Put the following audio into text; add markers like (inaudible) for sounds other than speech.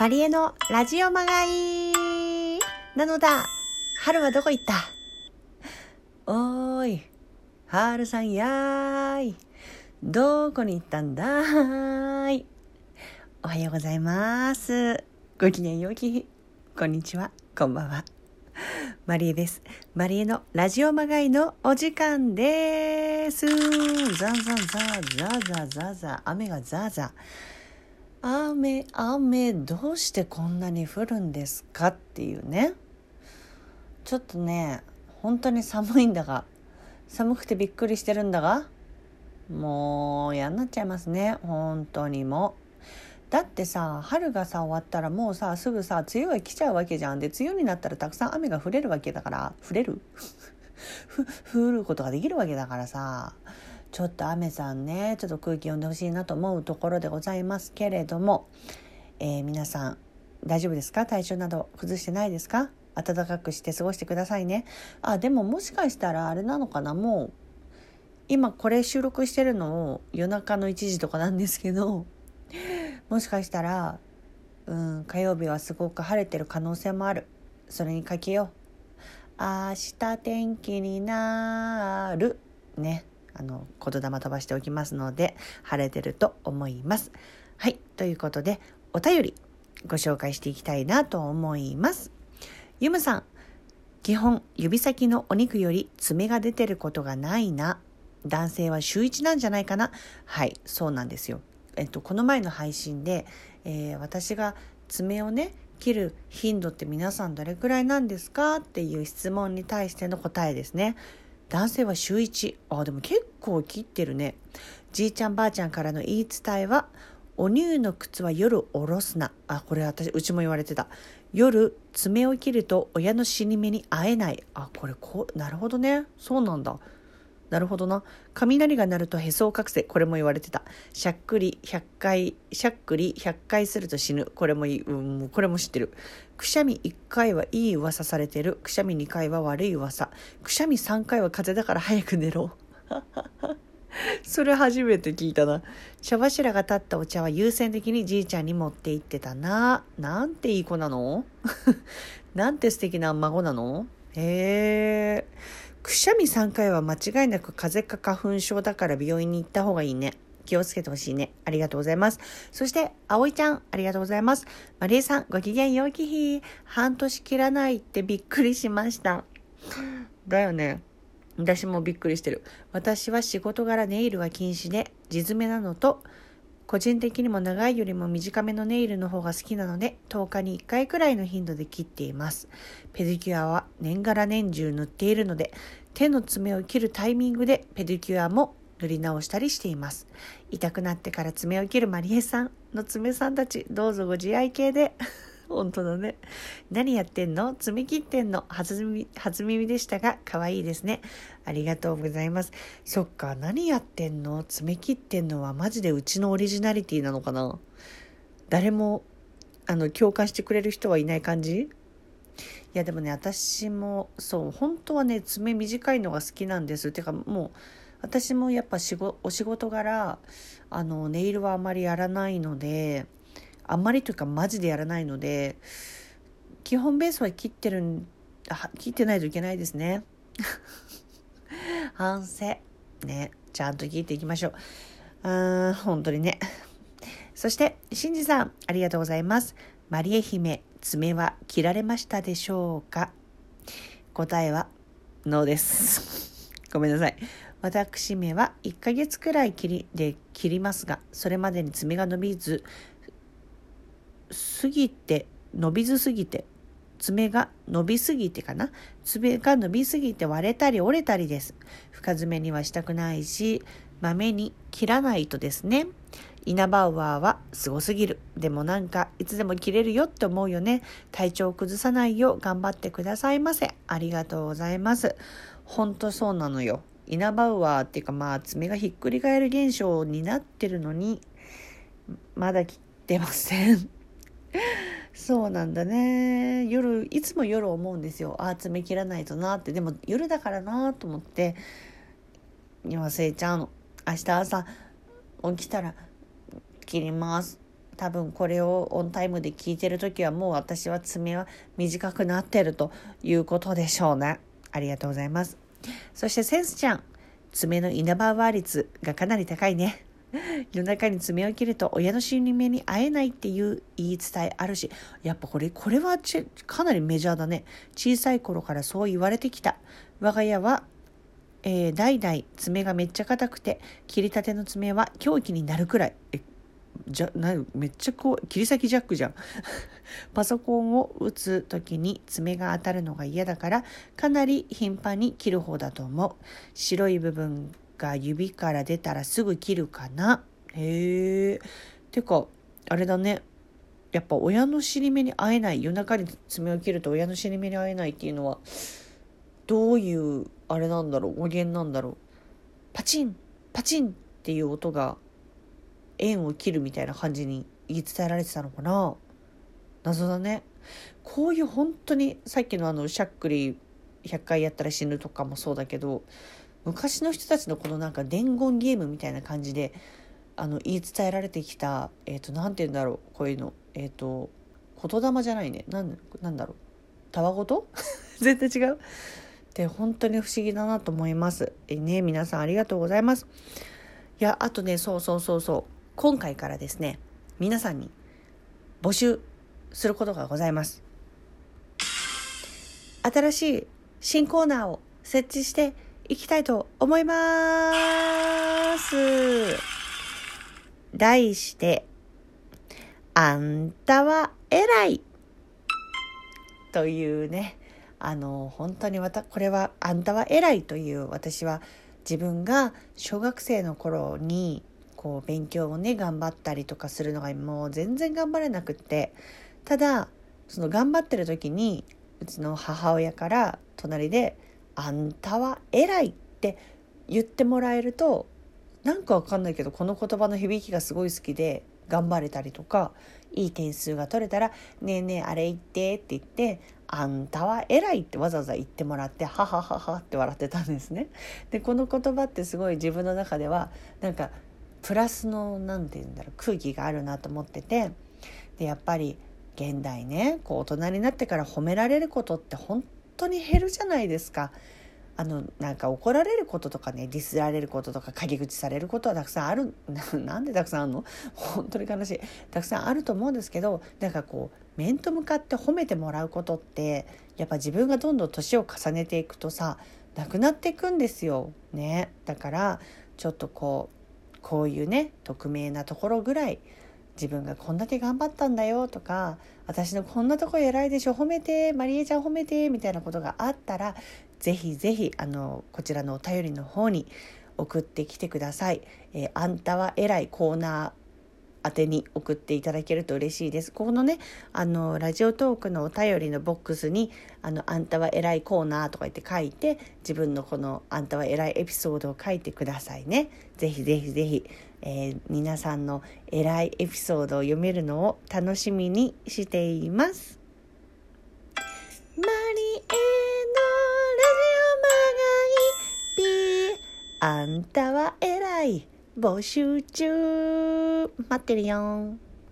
マリエのラジオまがいなのだ。春はどこ行った？おーい、春さんやーい。どこに行ったんだーい。おはようございます。ごきげんようき。こんにちは。こんばんは。マリエです。マリエのラジオまがいのお時間です。ザンザンザーザーザーザーザー雨がザーザー。雨雨どうしてこんなに降るんですかっていうね。ちょっとね本当に寒いんだが寒くてびっくりしてるんだがもう嫌になっちゃいますね。本当にもだってさ春がさ終わったらもうさすぐさ梅雨が来ちゃうわけじゃん。で梅雨になったらたくさん雨が降れるわけだから降れる？(laughs) 降ることができるわけだからさ。ちょっと雨さんねちょっと空気読んでほしいなと思うところでございますけれども、えー、皆さん大丈夫ですか？体調など崩してないですか？暖かくして過ごしてくださいね。あでももしかしたらあれなのかな？もう今これ収録してるのを夜中の1時とかなんですけどもしかしたらうん火曜日はすごく晴れてる可能性もある。それにかけよう。明日天気になる。ね。あの言霊飛ばしておきますので晴れてると思います。はいということでお便りご紹介していきたいなと思います。ゆむさん基本指先のお肉より爪が出てることがないな男性は週1なんじゃないかなはいそうなんですよ。えっとこの前の配信で、えー、私が爪をね切る頻度って皆さんどれくらいなんですかっていう質問に対しての答えですね。男性は週1あでも結構切ってるね。じいちゃんばあちゃんからの言い伝えはお乳の靴は夜おろすな。あこれ私うちも言われてた。夜爪を切ると親の死に目に会えない。あこれこうなるほどね。そうなんだ。なるほどな。雷が鳴るとへそを隠せ。これも言われてた。しゃっくり100回しゃっくり100回すると死ぬ。これもうんこれも知ってる。くしゃみ1回はいい噂されてる。くしゃみ2回は悪い噂。くしゃみ3回は風邪だから早く寝ろ。(laughs) それ初めて聞いたな。茶柱が立ったお茶は優先的にじいちゃんに持って行ってたな。なんていい子なの？(laughs) なんて素敵な孫なの？へえくしゃみ3回は間違いなく風邪か花粉症だから病院に行った方がいいね。気をつけてほしいね。ありがとうございます。そして、葵ちゃん、ありがとうございます。マリエさん、ご機嫌ようき日。半年切らないってびっくりしました。だよね。私もびっくりしてる。私は仕事柄ネイルは禁止で、地詰めなのと、個人的にも長いよりも短めのネイルの方が好きなので、10日に1回くらいの頻度で切っています。ペディキュアは年がら年中塗っているので、手の爪を切るタイミングでペディキュアも塗り直したりしています。痛くなってから爪を切るマリエさんの爪さんたち、どうぞご自愛系で。(laughs) 本当だね。何やってんの？爪切ってんの？初耳初耳でしたが、可愛いですね。ありがとうございます。そっか、何やってんの？爪切ってんのはマジでうちのオリジナリティなのかな？誰も、あの、共感してくれる人はいない感じ？いやでもね私もそう本当はね爪短いのが好きなんですてかもう私もやっぱ仕事お仕事柄あのネイルはあまりやらないのであんまりというかマジでやらないので基本ベースは切ってるん切ってないといけないですね。(laughs) 反省。ね。ちゃんと切っていきましょう。うーん本当にね。そしてしんじさんありがとうございます。マリエ姫爪は切られましたでしょうか？答えはノーです。(laughs) ごめんなさい。私めは1ヶ月くらい切りで切りますがそれまでに爪が伸びずすぎて伸びずすぎて爪が伸びすぎてかな？爪が伸びすぎて割れたり折れたりです深爪にはしたくないしまめに切らないとですねイナバウアーはすごすぎる。でもなんかいつでも切れるよって思うよね。体調を崩さないよう頑張ってくださいませ。ありがとうございます。ほんとそうなのよ。イナバウアーっていうかまあ爪がひっくり返る現象になってるのにまだ切ってません。そうなんだね。夜、いつも夜思うんですよ。ああ、爪切らないとなって。でも夜だからなと思って忘れちゃうの。明日朝起きたら切ります。多分これをオンタイムで聞いてる時はもう私は爪は短くなってるということでしょうね。ありがとうございます。そしてセンスちゃん、爪の稲葉ワー率がかなり高いね。夜中に爪を切ると親の死に目に会えないっていう言い伝えあるし、やっぱこれ、これはかなりメジャーだね。小さい頃からそう言われてきた。我が家はえー、代々爪がめっちゃ硬くて切りたての爪は凶器になるくらいえじゃなめっちゃこう切り裂きジャックじゃん (laughs) パソコンを打つ時に爪が当たるのが嫌だからかなり頻繁に切る方だと思う白い部分が指から出たらすぐ切るかな。へえてかあれだね。やっぱ親の尻目に会えない夜中に爪を切ると親の尻目に会えないっていうのはどういうあれなんだろう語源なんだろう。パチンパチンっていう音が縁を切るみたいな感じに言い伝えられてたのかな。謎だね。こういう本当にさっきのあのしゃっくり100回やったら死ぬとかもそうだけど昔の人たちのこのなんか伝言ゲームみたいな感じであの言い伝えられてきたえ、ー、と何て言うんだろうこういうのえっ、ー、と言霊じゃないねなんなんだろうたわごと？(laughs) 全然違う？って本当に不思議だなと思います。えね皆さんありがとうございます。いやあとねそうそうそうそう今回からですね皆さんに募集することがございます。新しい新コーナーを設置していきたいと思います。題して、あんたは偉いというね、あの本当にわたこれはあんたは偉いという私は自分が小学生の頃にこう勉強をね頑張ったりとかするのがもう全然頑張れなくってただその頑張ってる時にうちの母親から隣で「あんたは偉い」って言ってもらえるとなんかわかんないけどこの言葉の響きがすごい好きで頑張れたりとかいい点数が取れたら「ねえねえあれ言って」って言って「あんたは偉い」ってわざわざ言ってもらって「はははは」って笑ってたんですね。でこの言葉ってすごい自分の中ではなんかプラスの何て言うんだろう空気があるなと思っててでやっぱり現代ねこう大人になってから褒められることって本当に減るじゃないですか。あのなんか怒られることとかねディスられることとか陰口されることはたくさんある (laughs) なんでたくさんあるの？本当に悲しいたくさんあると思うんですけどなんかこう面と向かって褒めてもらうことってやっぱ自分がどんどん年を重ねていくとさなくなっていくんですよ。ね、だからちょっとこうこういうね匿名なところぐらい自分がこんだけ頑張ったんだよとか私のこんなとこ偉いでしょ褒めてまりえちゃん褒めてみたいなことがあったらぜひぜひあのこちらのお便りの方に送ってきてください。えー、あんたは偉いコーナー宛てに送っていただけると嬉しいです。このね、あの、ラジオトークのお便りのボックスに、あの、あんたは偉いコーナーとか言って書いて、自分のこのあんたは偉いエピソードを書いてくださいね。ぜひぜひぜひ、えー、皆さんの偉いエピソードを読めるのを楽しみにしています。マリエのラジオマガイピーあんたは偉い募集中待ってるよ